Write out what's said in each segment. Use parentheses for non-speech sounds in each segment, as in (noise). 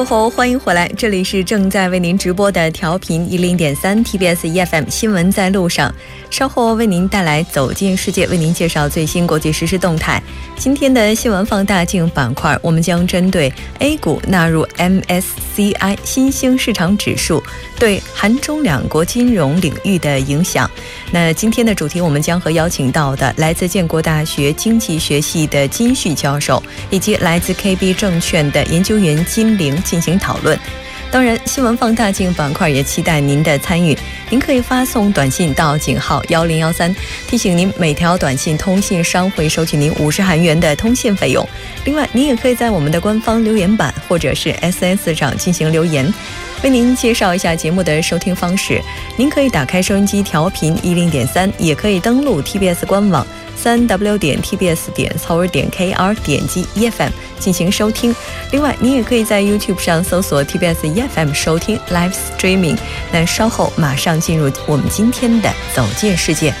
过后，欢迎回来，这里是正在为您直播的调频一零点三 TBS EFM 新闻在路上。稍后为您带来走进世界，为您介绍最新国际实时动态。今天的新闻放大镜板块，我们将针对 A 股纳入 MSCI 新兴市场指数对韩中两国金融领域的影响。那今天的主题，我们将和邀请到的来自建国大学经济学系的金旭教授，以及来自 KB 证券的研究员金玲进行讨论。当然，新闻放大镜板块也期待您的参与。您可以发送短信到井号幺零幺三，提醒您每条短信通信商会收取您五十韩元的通信费用。另外，您也可以在我们的官方留言板或者是 SNS 上进行留言。为您介绍一下节目的收听方式：您可以打开收音机调频一零点三，也可以登录 TBS 官网。三 w 点 tbs 点 c o 点 kr 点击 efm 进行收听。另外，你也可以在 YouTube 上搜索 TBS efm 收听 Live Streaming。那稍后马上进入我们今天的走进世界。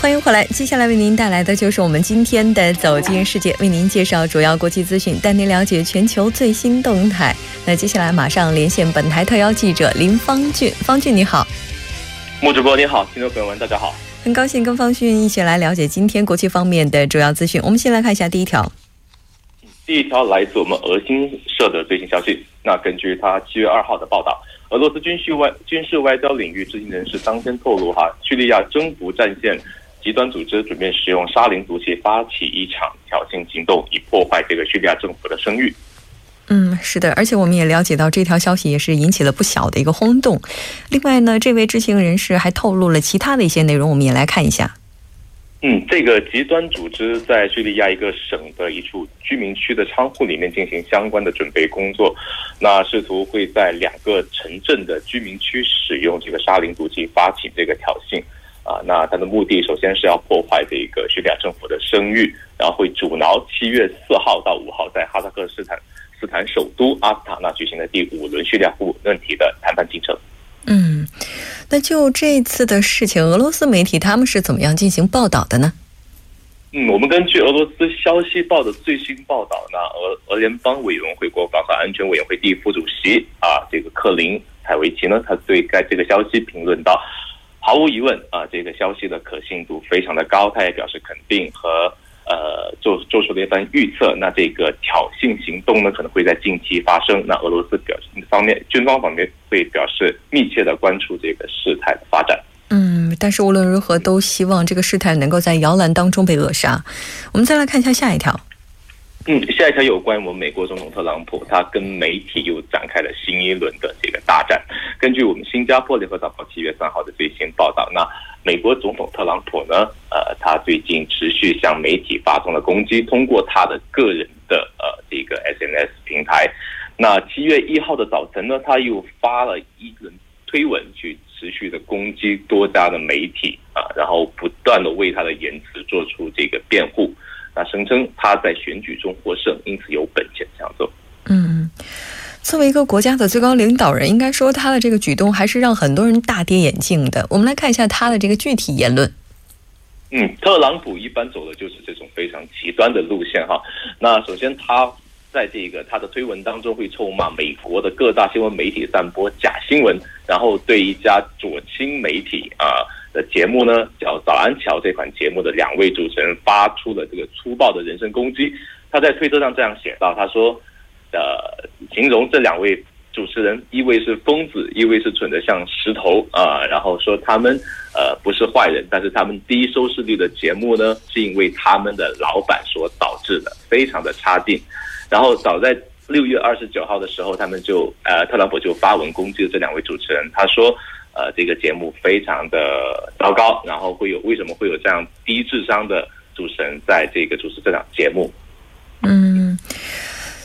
欢迎回来。接下来为您带来的就是我们今天的《走进世界》，为您介绍主要国际资讯，带您了解全球最新动态。那接下来马上连线本台特邀记者林方俊。方俊，你好。穆主播，你好，听众朋友们，大家好。很高兴跟方俊一起来了解今天国际方面的主要资讯。我们先来看一下第一条。第一条来自我们俄新社的最新消息。那根据他七月二号的报道，俄罗斯军事外军事外交领域知情人士当天透露，哈，叙利亚征服战线。极端组织准备使用沙林毒气发起一场挑衅行动，以破坏这个叙利亚政府的声誉。嗯，是的，而且我们也了解到这条消息也是引起了不小的一个轰动。另外呢，这位知情人士还透露了其他的一些内容，我们也来看一下。嗯，这个极端组织在叙利亚一个省的一处居民区的仓库里面进行相关的准备工作，那试图会在两个城镇的居民区使用这个沙林毒气发起这个挑衅。啊，那他的目的首先是要破坏这个叙利亚政府的声誉，然后会阻挠七月四号到五号在哈萨克斯坦斯坦首都阿斯塔纳举行的第五轮叙利亚问问题的谈判进程。嗯，那就这次的事情，俄罗斯媒体他们是怎么样进行报道的呢？嗯，我们根据俄罗斯消息报的最新报道，呢俄俄联邦委员会国防和安全委员会第一副主席啊，这个克林采维奇呢，他对该这个消息评论到。毫无疑问啊，这个消息的可信度非常的高。他也表示肯定和呃做做出了一番预测。那这个挑衅行动呢，可能会在近期发生。那俄罗斯表示方面，军方方面会表示密切的关注这个事态的发展。嗯，但是无论如何，都希望这个事态能够在摇篮当中被扼杀。我们再来看一下下一条。嗯，下一条有关我们美国总统特朗普，他跟媒体又展开了新一轮的这个大战。根据我们新加坡联合早报七月三号的最新报道，那美国总统特朗普呢，呃，他最近持续向媒体发送了攻击，通过他的个人的呃这个 SNS 平台。那七月一号的早晨呢，他又发了一轮推文，去持续的攻击多家的媒体啊，然后不断的为他的言辞做出这个辩护。他声称他在选举中获胜，因此有本钱这样做。嗯，作为一个国家的最高领导人，应该说他的这个举动还是让很多人大跌眼镜的。我们来看一下他的这个具体言论。嗯，特朗普一般走的就是这种非常极端的路线哈。那首先他在这个他的推文当中会臭骂美国的各大新闻媒体散播假新闻，然后对一家左倾媒体啊。节目呢，叫《早安桥》这款节目的两位主持人发出了这个粗暴的人身攻击。他在推特上这样写道：“他说，呃，形容这两位主持人，一位是疯子，一位是蠢的像石头啊。然后说他们呃不是坏人，但是他们低收视率的节目呢，是因为他们的老板所导致的，非常的差劲。然后早在六月二十九号的时候，他们就呃特朗普就发文攻击了这两位主持人，他说。”呃，这个节目非常的糟糕，然后会有为什么会有这样低智商的主持人在这个主持这档节目？嗯，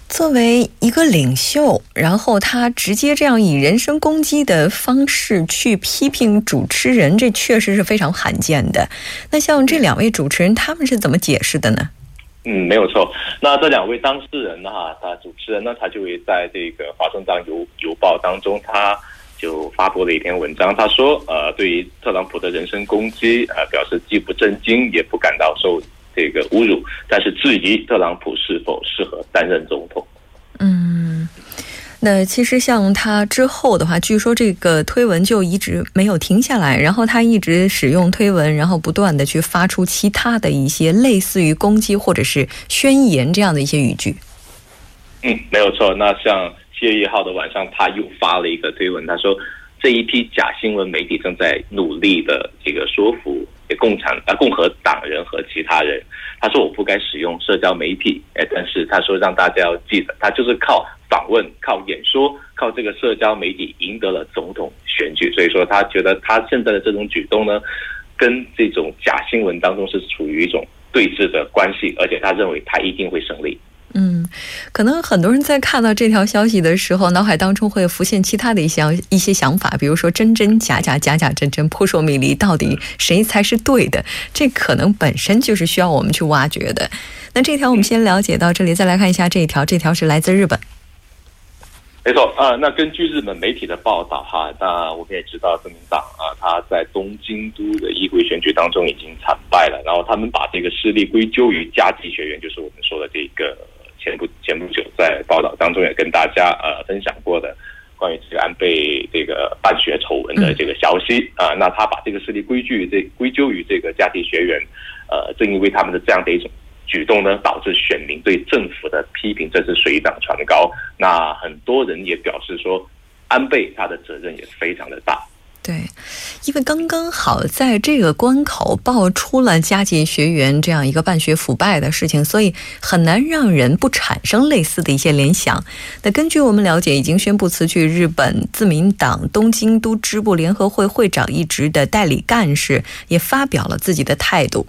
作为一个领袖，然后他直接这样以人身攻击的方式去批评主持人，这确实是非常罕见的。那像这两位主持人，他们是怎么解释的呢？嗯，没有错。那这两位当事人呢？哈，他主持人呢，他就会在这个《华盛顿邮邮报》当中，他。就发布了一篇文章，他说，呃，对于特朗普的人身攻击，呃，表示既不震惊，也不感到受这个侮辱，但是质疑特朗普是否适合担任总统。嗯，那其实像他之后的话，据说这个推文就一直没有停下来，然后他一直使用推文，然后不断的去发出其他的一些类似于攻击或者是宣言这样的一些语句。嗯，没有错。那像。七月一号的晚上，他又发了一个推文，他说这一批假新闻媒体正在努力的这个说服共产啊共和党人和其他人。他说我不该使用社交媒体，哎，但是他说让大家要记得，他就是靠访问、靠演说、靠这个社交媒体赢得了总统选举。所以说，他觉得他现在的这种举动呢，跟这种假新闻当中是处于一种对峙的关系，而且他认为他一定会胜利。嗯，可能很多人在看到这条消息的时候，脑海当中会浮现其他的一些一些想法，比如说真真假假，假假真真，扑朔迷离，到底谁才是对的？这可能本身就是需要我们去挖掘的。那这条我们先了解到这里，再来看一下这一条，这条是来自日本。没错啊，那根据日本媒体的报道哈，那我们也知道自民党啊，他在东京都的议会选举当中已经惨败了，然后他们把这个失利归咎于加计学院，就是我们说的这个。前不前不久，在报道当中也跟大家呃分享过的关于这个安倍这个办学丑闻的这个消息啊，那他把这个事例归咎于这归咎于这个家庭学员，呃，正因为他们的这样的一种举动呢，导致选民对政府的批评真是水涨船高。那很多人也表示说，安倍他的责任也非常的大。对，因为刚刚好在这个关口爆出了加计学员这样一个办学腐败的事情，所以很难让人不产生类似的一些联想。那根据我们了解，已经宣布辞去日本自民党东京都支部联合会会长一职的代理干事也发表了自己的态度。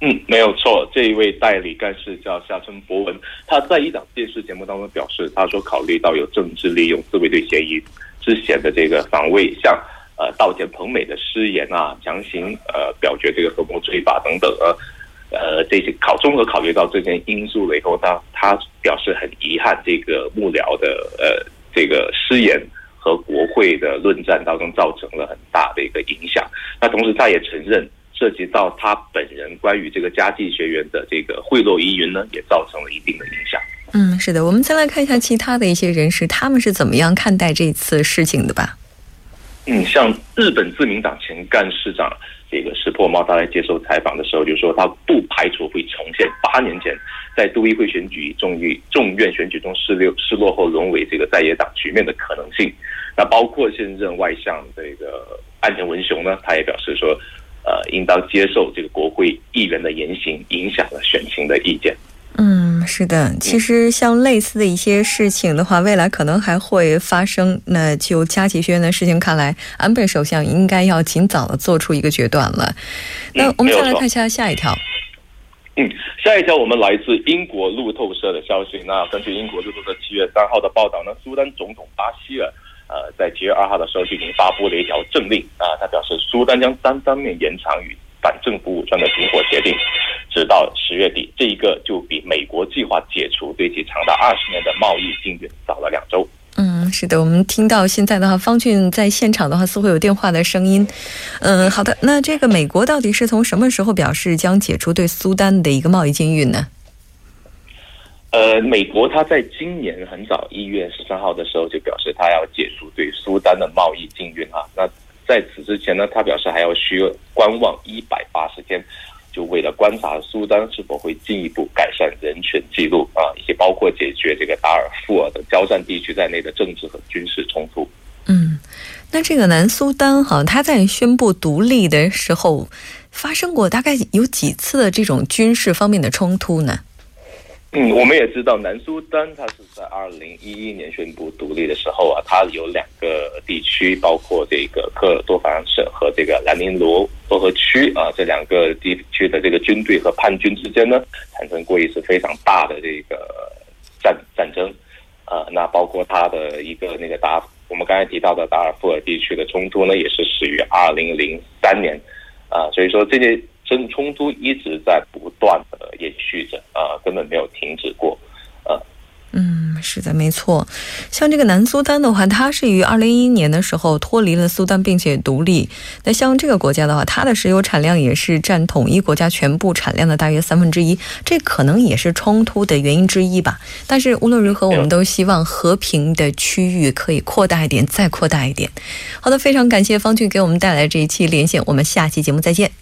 嗯，没有错，这一位代理干事叫夏村博文，他在一档电视节目当中表示，他说考虑到有政治利用自卫队嫌疑。之前的这个防卫，像呃道歉彭美的失言啊，强行呃表决这个和睦追法等等呃呃这些考综合考虑到这些因素了以后，他他表示很遗憾，这个幕僚的呃这个失言和国会的论战当中造成了很大的一个影响。那同时他也承认，涉及到他本人关于这个家计学员的这个贿赂疑云呢，也造成了一定的影响。嗯，是的，我们再来看一下其他的一些人士，他们是怎么样看待这次事情的吧？嗯，像日本自民党前干事长这个石破茂，他来接受采访的时候就说，他不排除会重现八年前在都议会选举、众议众院选举中失落失落后沦为这个在野党局面的可能性。那包括现任外相这个岸田文雄呢，他也表示说，呃，应当接受这个国会议员的言行影响了选情的意见。嗯，是的，其实像类似的一些事情的话，未来可能还会发生。那就加急学院的事情看来，安倍首相应该要尽早的做出一个决断了。那我们再来看一下下一条。嗯，下一条我们来自英国路透社的消息。那根据英国路透社七月三号的报道呢，苏丹总统巴希尔呃在七月二号的时候就已经发布了一条政令啊，他表示苏丹将单方面延长与。反政府武装的停火协定，直到十月底，这一个就比美国计划解除对其长达二十年的贸易禁运早了两周。嗯，是的，我们听到现在的话，方俊在现场的话，似乎有电话的声音。嗯，好的，那这个美国到底是从什么时候表示将解除对苏丹的一个贸易禁运呢？呃，美国它在今年很早一月十三号的时候就表示，它要解除对苏丹的贸易禁运啊。那在此之前呢，他表示还要需要观望一百八十天，就为了观察苏丹是否会进一步改善人权记录啊，以及包括解决这个达尔富尔的交战地区在内的政治和军事冲突。嗯，那这个南苏丹哈，他在宣布独立的时候发生过大概有几次的这种军事方面的冲突呢？嗯，我们也知道南苏丹，它是在二零一一年宣布独立的时候啊，它有两个地区，包括这个科尔多凡省和这个兰宁罗综合区啊，这两个地区的这个军队和叛军之间呢，产生过一次非常大的这个战战争，啊，那包括它的一个那个达，我们刚才提到的达尔富尔地区的冲突呢，也是始于二零零三年，啊，所以说这些。跟冲突一直在不断的延续着，啊，根本没有停止过，呃，嗯，是的，没错。像这个南苏丹的话，它是于二零一一年的时候脱离了苏丹，并且独立。那像这个国家的话，它的石油产量也是占统一国家全部产量的大约三分之一，这可能也是冲突的原因之一吧。但是无论如何，我们都希望和平的区域可以扩大一点，再扩大一点。好的，非常感谢方俊给我们带来这一期连线，我们下期节目再见。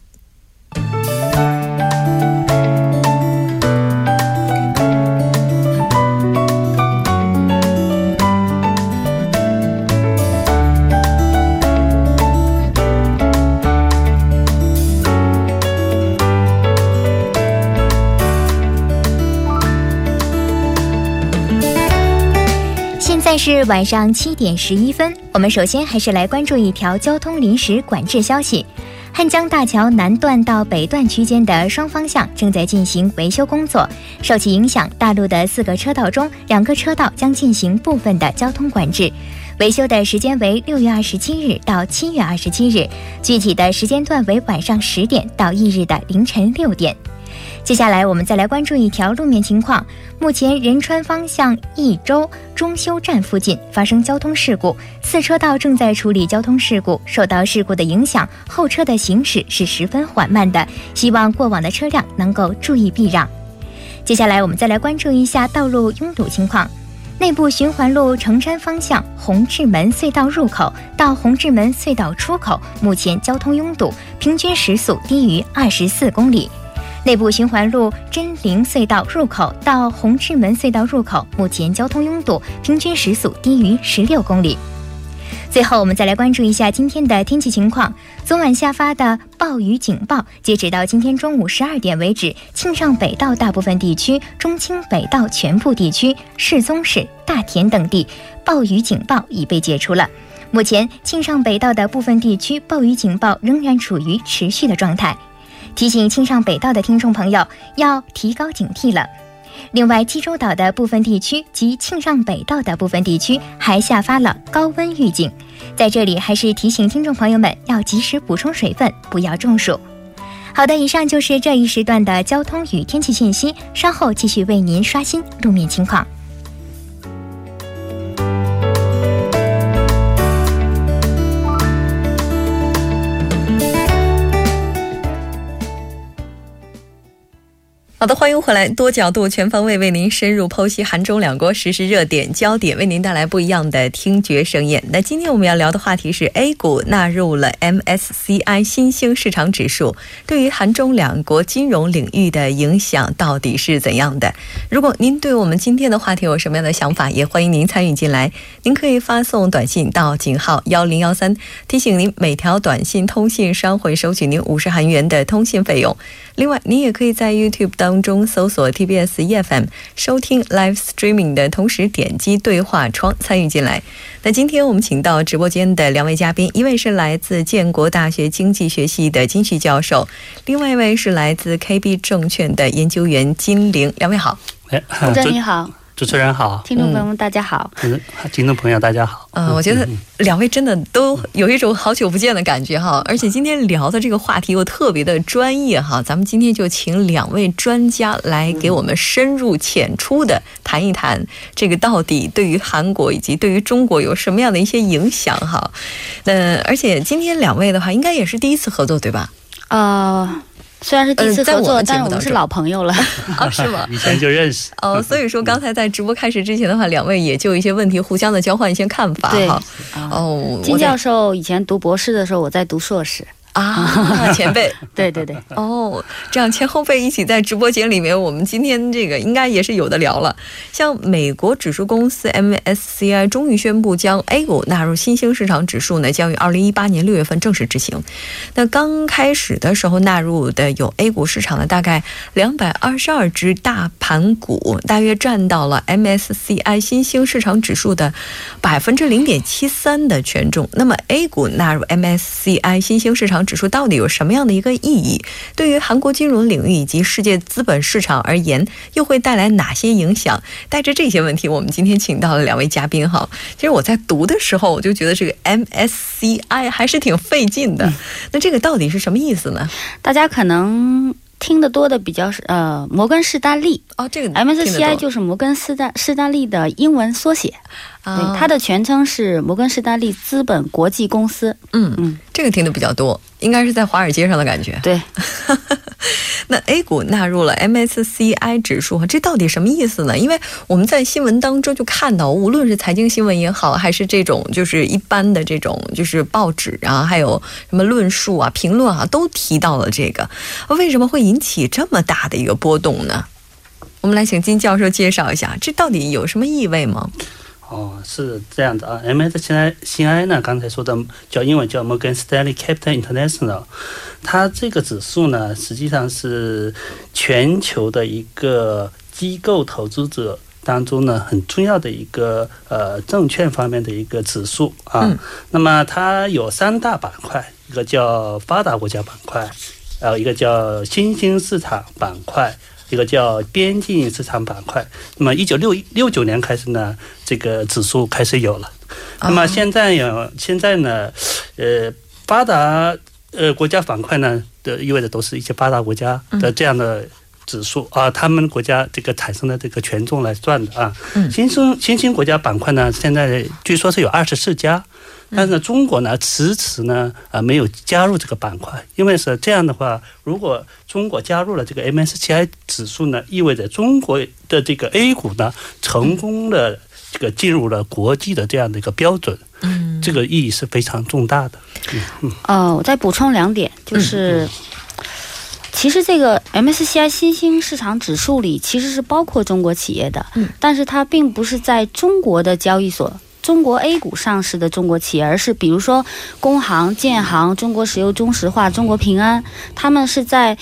现在是晚上七点十一分，我们首先还是来关注一条交通临时管制消息：汉江大桥南段到北段区间的双方向正在进行维修工作，受其影响，大路的四个车道中两个车道将进行部分的交通管制。维修的时间为六月二十七日到七月二十七日，具体的时间段为晚上十点到翌日的凌晨六点。接下来，我们再来关注一条路面情况。目前，仁川方向益州中修站附近发生交通事故，四车道正在处理交通事故。受到事故的影响，后车的行驶是十分缓慢的，希望过往的车辆能够注意避让。接下来，我们再来关注一下道路拥堵情况。内部循环路城山方向红志门隧道入口到红志门隧道出口，目前交通拥堵，平均时速低于二十四公里。内部循环路真灵隧道入口到红志门隧道入口，目前交通拥堵，平均时速低于十六公里。最后，我们再来关注一下今天的天气情况。昨晚下发的暴雨警报，截止到今天中午十二点为止，庆尚北道大部分地区、中清北道全部地区、世宗市、大田等地暴雨警报已被解除了。目前，庆尚北道的部分地区暴雨警报仍然处于持续的状态。提醒庆尚北道的听众朋友要提高警惕了。另外，济州岛的部分地区及庆尚北道的部分地区还下发了高温预警。在这里，还是提醒听众朋友们要及时补充水分，不要中暑。好的，以上就是这一时段的交通与天气信息。稍后继续为您刷新路面情况。好的，欢迎回来，多角度、全方位为您深入剖析韩中两国实时热点焦点，为您带来不一样的听觉盛宴。那今天我们要聊的话题是 A 股纳入了 MSCI 新兴市场指数，对于韩中两国金融领域的影响到底是怎样的？如果您对我们今天的话题有什么样的想法，也欢迎您参与进来。您可以发送短信到井号幺零幺三，提醒您每条短信通信商会收取您五十韩元的通信费用。另外，你也可以在 YouTube 当中搜索 TBS EFM 收听 Live Streaming 的同时，点击对话窗参与进来。那今天我们请到直播间的两位嘉宾，一位是来自建国大学经济学系的金旭教授，另外一位是来自 KB 证券的研究员金玲。两位好，哎，主持人你好。主持人好，听众朋友们大家好，嗯，听众朋友大家好。嗯，我觉得两位真的都有一种好久不见的感觉哈，而且今天聊的这个话题又特别的专业哈，咱们今天就请两位专家来给我们深入浅出的谈一谈这个到底对于韩国以及对于中国有什么样的一些影响哈。嗯，而且今天两位的话应该也是第一次合作对吧？啊。虽然是第一次合作，但是我们是老朋友了，(laughs) 哦，是吗？(laughs) 以前就认识哦，所以说刚才在直播开始之前的话，两位也就一些问题互相的交换一些看法哈。哦，金教授以前读博士的时候，我在读硕士。啊，前辈，(laughs) 对对对，哦，这样前后辈一起在直播间里面，我们今天这个应该也是有的聊了。像美国指数公司 MSCI 终于宣布将 A 股纳入新兴市场指数呢，将于二零一八年六月份正式执行。那刚开始的时候纳入的有 A 股市场的大概两百二十二只大盘股，大约占到了 MSCI 新兴市场指数的百分之零点七三的权重。那么 A 股纳入 MSCI 新兴市场场指数到底有什么样的一个意义？对于韩国金融领域以及世界资本市场而言，又会带来哪些影响？带着这些问题，我们今天请到了两位嘉宾哈。其实我在读的时候，我就觉得这个 MSCI 还是挺费劲的。那这个到底是什么意思呢？大家可能。听得多的比较是呃摩根士丹利哦，这个 MSCI 就是摩根士丹士丹利的英文缩写，对，它的全称是摩根士丹利资本国际公司。嗯嗯，这个听的比较多，应该是在华尔街上的感觉。对。(laughs) 那 A 股纳入了 MSCI 指数，这到底什么意思呢？因为我们在新闻当中就看到，无论是财经新闻也好，还是这种就是一般的这种就是报纸啊，还有什么论述啊、评论啊，都提到了这个，为什么会引起这么大的一个波动呢？我们来请金教授介绍一下，这到底有什么意味吗？哦，是这样的啊，MSCI 新 I 呢，刚才说的叫英文叫 Morgan Stanley Capital International，它这个指数呢，实际上是全球的一个机构投资者当中呢很重要的一个呃证券方面的一个指数啊。那么它有三大板块，一个叫发达国家板块，呃，一个叫新兴市场板块。一个叫边境市场板块，那么一九六六九年开始呢，这个指数开始有了。那么现在有现在呢，呃，发达呃国家板块呢的意味着都是一些发达国家的这样的指数啊，他们国家这个产生的这个权重来算的啊。新生新兴国家板块呢，现在据说是有二十四家。但是中国呢，迟迟呢，啊，没有加入这个板块，因为是这样的话，如果中国加入了这个 MSCI 指数呢，意味着中国的这个 A 股呢，成功的这个进入了国际的这样的一个标准，嗯，这个意义是非常重大的。嗯，哦，我再补充两点，就是，其实这个 MSCI 新兴市场指数里其实是包括中国企业的，嗯，但是它并不是在中国的交易所。中国 A 股上市的中国企业，而是比如说工行、建行、中国石油、中石化、中国平安，他们是在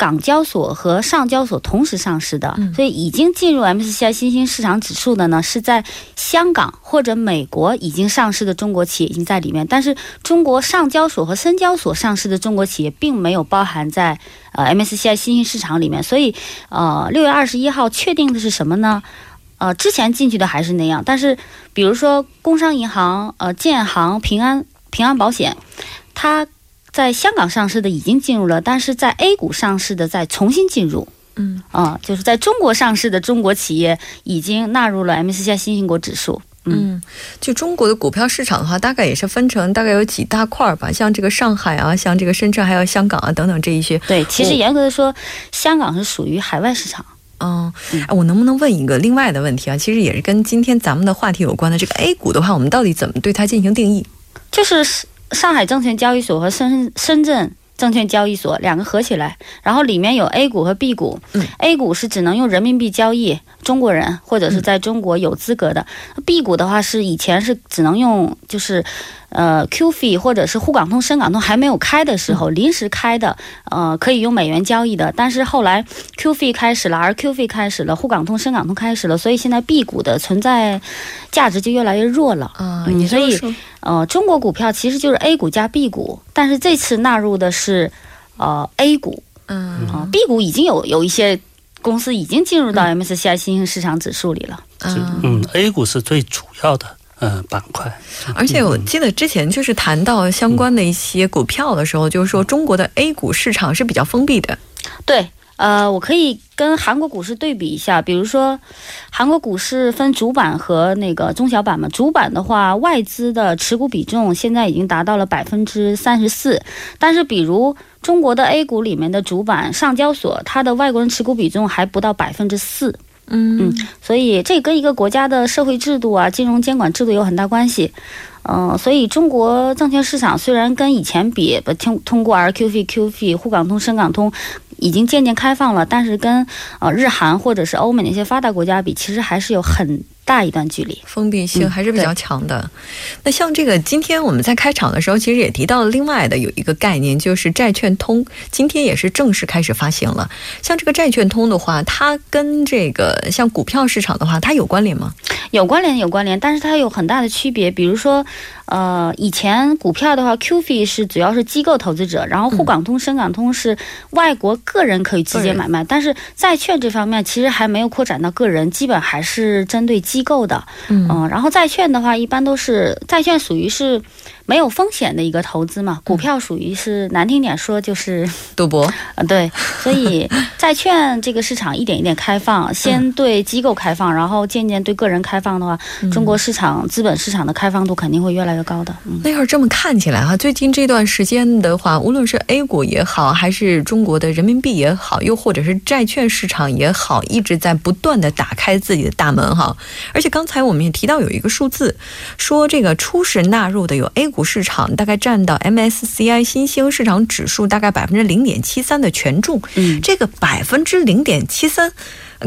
港交所和上交所同时上市的，所以已经进入 MSCI 新兴市场指数的呢，是在香港或者美国已经上市的中国企业已经在里面，但是中国上交所和深交所上市的中国企业并没有包含在呃 MSCI 新兴市场里面，所以呃六月二十一号确定的是什么呢？呃，之前进去的还是那样，但是比如说工商银行、呃建行、平安、平安保险，它在香港上市的已经进入了，但是在 A 股上市的再重新进入。嗯，啊，就是在中国上市的中国企业已经纳入了 MSCI 新兴国指数。嗯，就中国的股票市场的话，大概也是分成大概有几大块儿吧，像这个上海啊，像这个深圳，还有香港啊等等这一些。对，其实严格的说，香港是属于海外市场。嗯，哎，我能不能问一个另外的问题啊？其实也是跟今天咱们的话题有关的。这个 A 股的话，我们到底怎么对它进行定义？就是上海证券交易所和深深圳证券交易所两个合起来，然后里面有 A 股和 B 股。嗯，A 股是只能用人民币交易，中国人或者是在中国有资格的。B 股的话是以前是只能用，就是。呃，QF 或者是沪港通、深港通还没有开的时候，临时开的，呃，可以用美元交易的。但是后来 QF 开始了，而 QF 开始了，沪港通、深港通开始了，所以现在 B 股的存在价值就越来越弱了。啊，所以，呃，中国股票其实就是 A 股加 B 股，但是这次纳入的是呃 A 股。嗯，啊，B 股已经有有一些公司已经进入到 MSCI 新兴市场指数里了。嗯，A 股是最主要的。嗯，板块。而且我记得之前就是谈到相关的一些股票的时候，就是说中国的 A 股市场是比较封闭的。对，呃，我可以跟韩国股市对比一下，比如说韩国股市分主板和那个中小板嘛。主板的话，外资的持股比重现在已经达到了百分之三十四，但是比如中国的 A 股里面的主板上交所，它的外国人持股比重还不到百分之四。嗯，所以这跟一个国家的社会制度啊、金融监管制度有很大关系。嗯，所以中国证券市场虽然跟以前比，不通通过 RQF、QF、沪港通、深港通已经渐渐开放了，但是跟呃日韩或者是欧美那些发达国家比，其实还是有很。大一段距离，封闭性还是比较强的。那像这个，今天我们在开场的时候，其实也提到了另外的有一个概念，就是债券通，今天也是正式开始发行了。像这个债券通的话，它跟这个像股票市场的话，它有关联吗？有关联，有关联，但是它有很大的区别。比如说，呃，以前股票的话，QF 是主要是机构投资者，然后沪港通、深港通是外国个人可以直接买卖。但是债券这方面其实还没有扩展到个人，基本还是针对机构的。嗯，然后债券的话，一般都是债券属于是。没有风险的一个投资嘛，股票属于是难听点说就是赌博啊，(laughs) 对，所以 (laughs) 债券这个市场一点一点开放，先对机构开放，然后渐渐对个人开放的话，中国市场资本市场的开放度肯定会越来越高的。那要是这么看起来哈，最近这段时间的话，无论是 A 股也好，还是中国的人民币也好，又或者是债券市场也好，一直在不断的打开自己的大门哈。而且刚才我们也提到有一个数字，说这个初始纳入的有 A 股。市场大概占到 MSCI 新兴市场指数大概百分之零点七三的权重，嗯，这个百分之零点七三，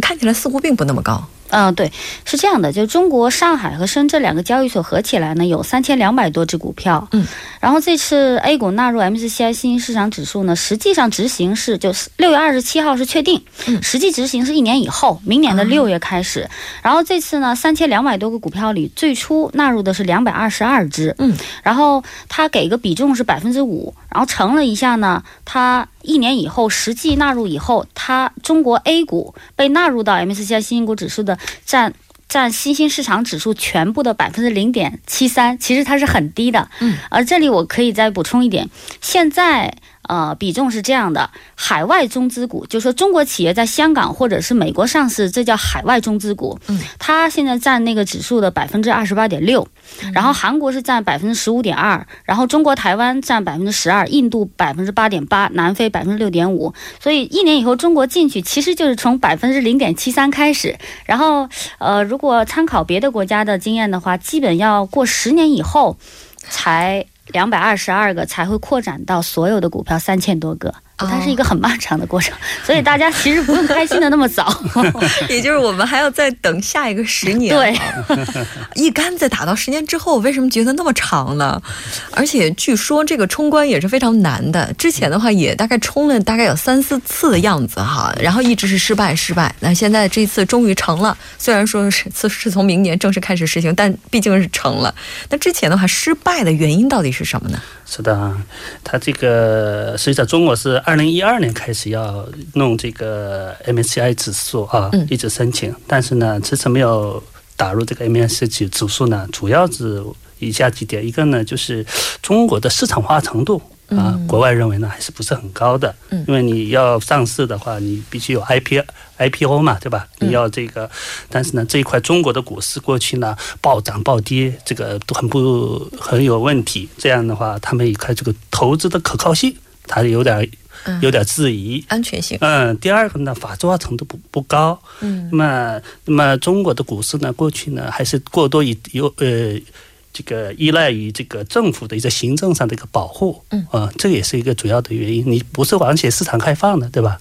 看起来似乎并不那么高。嗯，对，是这样的，就中国上海和深圳两个交易所合起来呢，有三千两百多只股票。嗯，然后这次 A 股纳入 MSCI 新兴市场指数呢，实际上执行是就是六月二十七号是确定，实际执行是一年以后，明年的六月开始。然后这次呢，三千两百多个股票里，最初纳入的是两百二十二只。嗯，然后它给个比重是百分之五，然后乘了一下呢，它。一年以后，实际纳入以后，它中国 A 股被纳入到 MSCI 新兴股指数的占占新兴市场指数全部的百分之零点七三，其实它是很低的。嗯，而这里我可以再补充一点，现在。呃，比重是这样的：海外中资股，就是说中国企业在香港或者是美国上市，这叫海外中资股。嗯，它现在占那个指数的百分之二十八点六，然后韩国是占百分之十五点二，然后中国台湾占百分之十二，印度百分之八点八，南非百分之六点五。所以一年以后中国进去，其实就是从百分之零点七三开始。然后，呃，如果参考别的国家的经验的话，基本要过十年以后才。两百二十二个才会扩展到所有的股票三千多个。它是一个很漫长的过程，所以大家其实不用开心的那么早，(laughs) 也就是我们还要再等下一个十年。对，一竿子打到十年之后，为什么觉得那么长呢？而且据说这个冲关也是非常难的，之前的话也大概冲了大概有三四次的样子哈，然后一直是失败失败。那现在这次终于成了，虽然说是是是从明年正式开始实行，但毕竟是成了。那之前的话失败的原因到底是什么呢？是的。啊，它这个实际上中国是二零一二年开始要弄这个 MSCI 指数啊，一直申请，但是呢，迟迟没有打入这个 MSCI 指数呢，主要是以下几点，一个呢就是中国的市场化程度。啊，国外认为呢还是不是很高的，因为你要上市的话，你必须有 I P I P O 嘛，对吧？你要这个，但是呢，这一块中国的股市过去呢暴涨暴跌，这个都很不很有问题。这样的话，他们一看这个投资的可靠性，他有点有点质疑安全性。嗯，第二个呢，法制化程度不不高。嗯，那么那么中国的股市呢，过去呢还是过多以有呃。这个依赖于这个政府的一个行政上的一个保护，嗯啊，这个也是一个主要的原因。你不是完全市场开放的，对吧？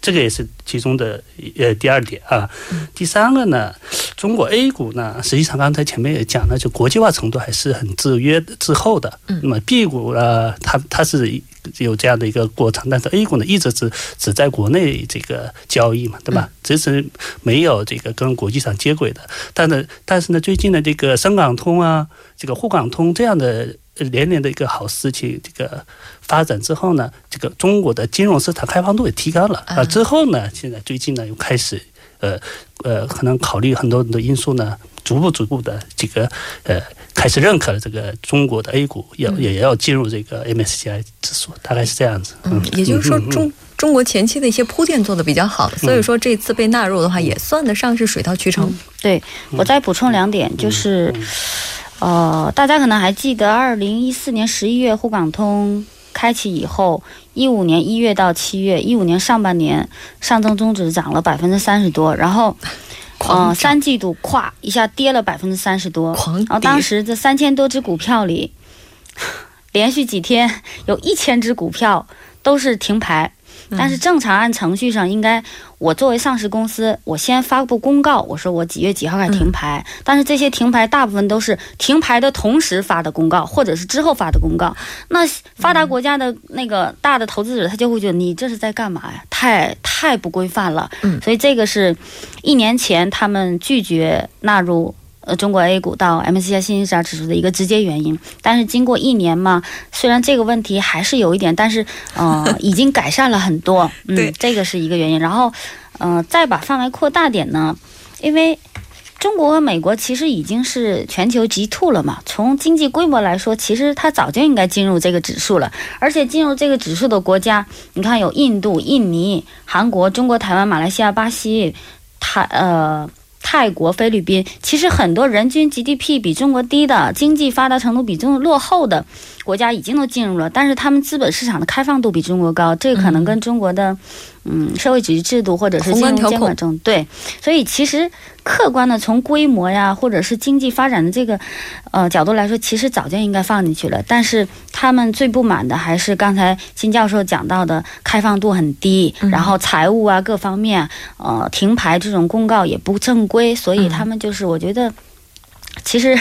这个也是其中的呃第二点啊。第三个呢，中国 A 股呢，实际上刚才前面也讲了，就国际化程度还是很制约滞后的。那么 B 股呢，它它是。有这样的一个过程，但是 A 股呢一直只只在国内这个交易嘛，对吧？只是没有这个跟国际上接轨的。但是但是呢，最近的这个深港通啊，这个沪港通这样的连连的一个好事情，这个发展之后呢，这个中国的金融市场开放度也提高了啊。之后呢，现在最近呢又开始呃呃，可能考虑很多的因素呢。逐步逐步的这个呃开始认可了这个中国的 A 股要也要进入这个 MSCI 指数，大概是这样子。嗯，也就是说中中国前期的一些铺垫做的比较好，所以说这次被纳入的话也算得上是水到渠成。对我再补充两点，就是呃大家可能还记得，二零一四年十一月沪港通开启以后，一五年一月到七月，一五年上半年上证综指涨了百分之三十多，然后。嗯，三季度咵一下跌了百分之三十多，然后当时这三千多只股票里，(sighs) 连续几天有一千只股票都是停牌，但是正常按程序上应该，我作为上市公司，我先发布公告，我说我几月几号开始停牌。但是这些停牌大部分都是停牌的同时发的公告，或者是之后发的公告。那发达国家的那个大的投资者，他就会觉得你这是在干嘛呀？太太不规范了。嗯，所以这个是一年前他们拒绝纳入。呃，中国 A 股到 MSCI 新兴市场指数的一个直接原因，但是经过一年嘛，虽然这个问题还是有一点，但是呃，(laughs) 已经改善了很多。嗯，这个是一个原因。然后，嗯，再把范围扩大点呢，因为中国和美国其实已经是全球 G two 了嘛，从经济规模来说，其实它早就应该进入这个指数了。而且进入这个指数的国家，你看有印度、印尼、韩国、中国台湾、马来西亚、巴西、台呃。泰国、菲律宾，其实很多人均 GDP 比中国低的，经济发达程度比中国落后的。国家已经都进入了，但是他们资本市场的开放度比中国高，这个可能跟中国的，嗯，社会主义制度或者是金融监管中对，所以其实客观的从规模呀，或者是经济发展的这个，呃角度来说，其实早就应该放进去了。但是他们最不满的还是刚才金教授讲到的开放度很低，然后财务啊各方面，呃停牌这种公告也不正规，所以他们就是我觉得，其实。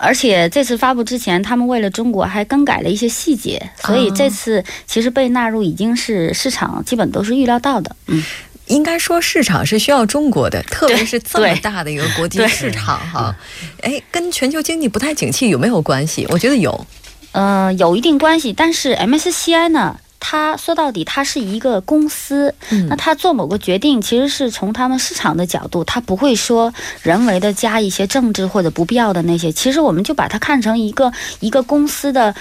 而且这次发布之前，他们为了中国还更改了一些细节，所以这次其实被纳入已经是市场基本都是预料到的。嗯，应该说市场是需要中国的，特别是这么大的一个国际市场哈。哎，跟全球经济不太景气有没有关系？我觉得有，呃，有一定关系。但是 MSCI 呢？他说到底，他是一个公司，那他做某个决定，其实是从他们市场的角度，他不会说人为的加一些政治或者不必要的那些。其实我们就把它看成一个一个公司的，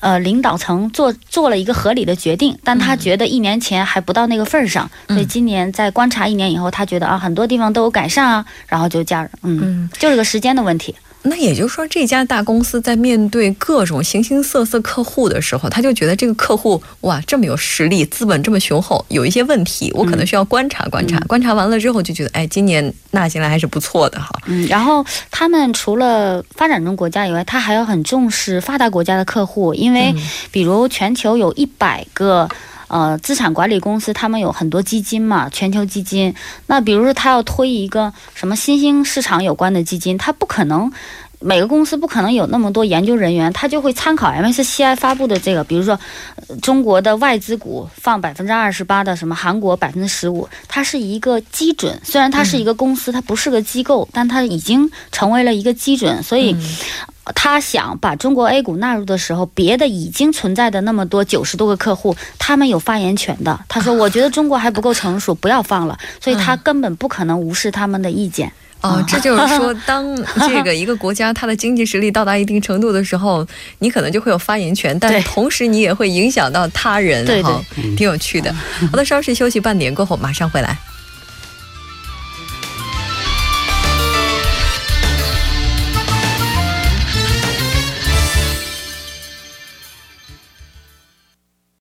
呃，领导层做做了一个合理的决定，但他觉得一年前还不到那个份儿上，所以今年在观察一年以后，他觉得啊，很多地方都有改善啊，然后就加，嗯，就是个时间的问题。那也就是说，这家大公司在面对各种形形色色客户的时候，他就觉得这个客户哇这么有实力，资本这么雄厚，有一些问题，我可能需要观察观察。观察完了之后，就觉得哎，今年纳进来还是不错的哈。嗯，然后他们除了发展中国家以外，他还要很重视发达国家的客户，因为比如全球有一百个呃资产管理公司，他们有很多基金嘛，全球基金。那比如说他要推一个什么新兴市场有关的基金，他不可能。每个公司不可能有那么多研究人员，他就会参考 MSCI 发布的这个，比如说中国的外资股放百分之二十八的，什么韩国百分之十五，它是一个基准。虽然它是一个公司，它不是个机构，但它已经成为了一个基准。所以，他想把中国 A 股纳入的时候，别的已经存在的那么多九十多个客户，他们有发言权的。他说：“我觉得中国还不够成熟，不要放了。(laughs) ”所以，他根本不可能无视他们的意见。哦，这就是说，(laughs) 当这个一个国家它的经济实力到达一定程度的时候，你可能就会有发言权，但同时你也会影响到他人，对对，挺有趣的。好的，稍事休息，半点过后马上回来。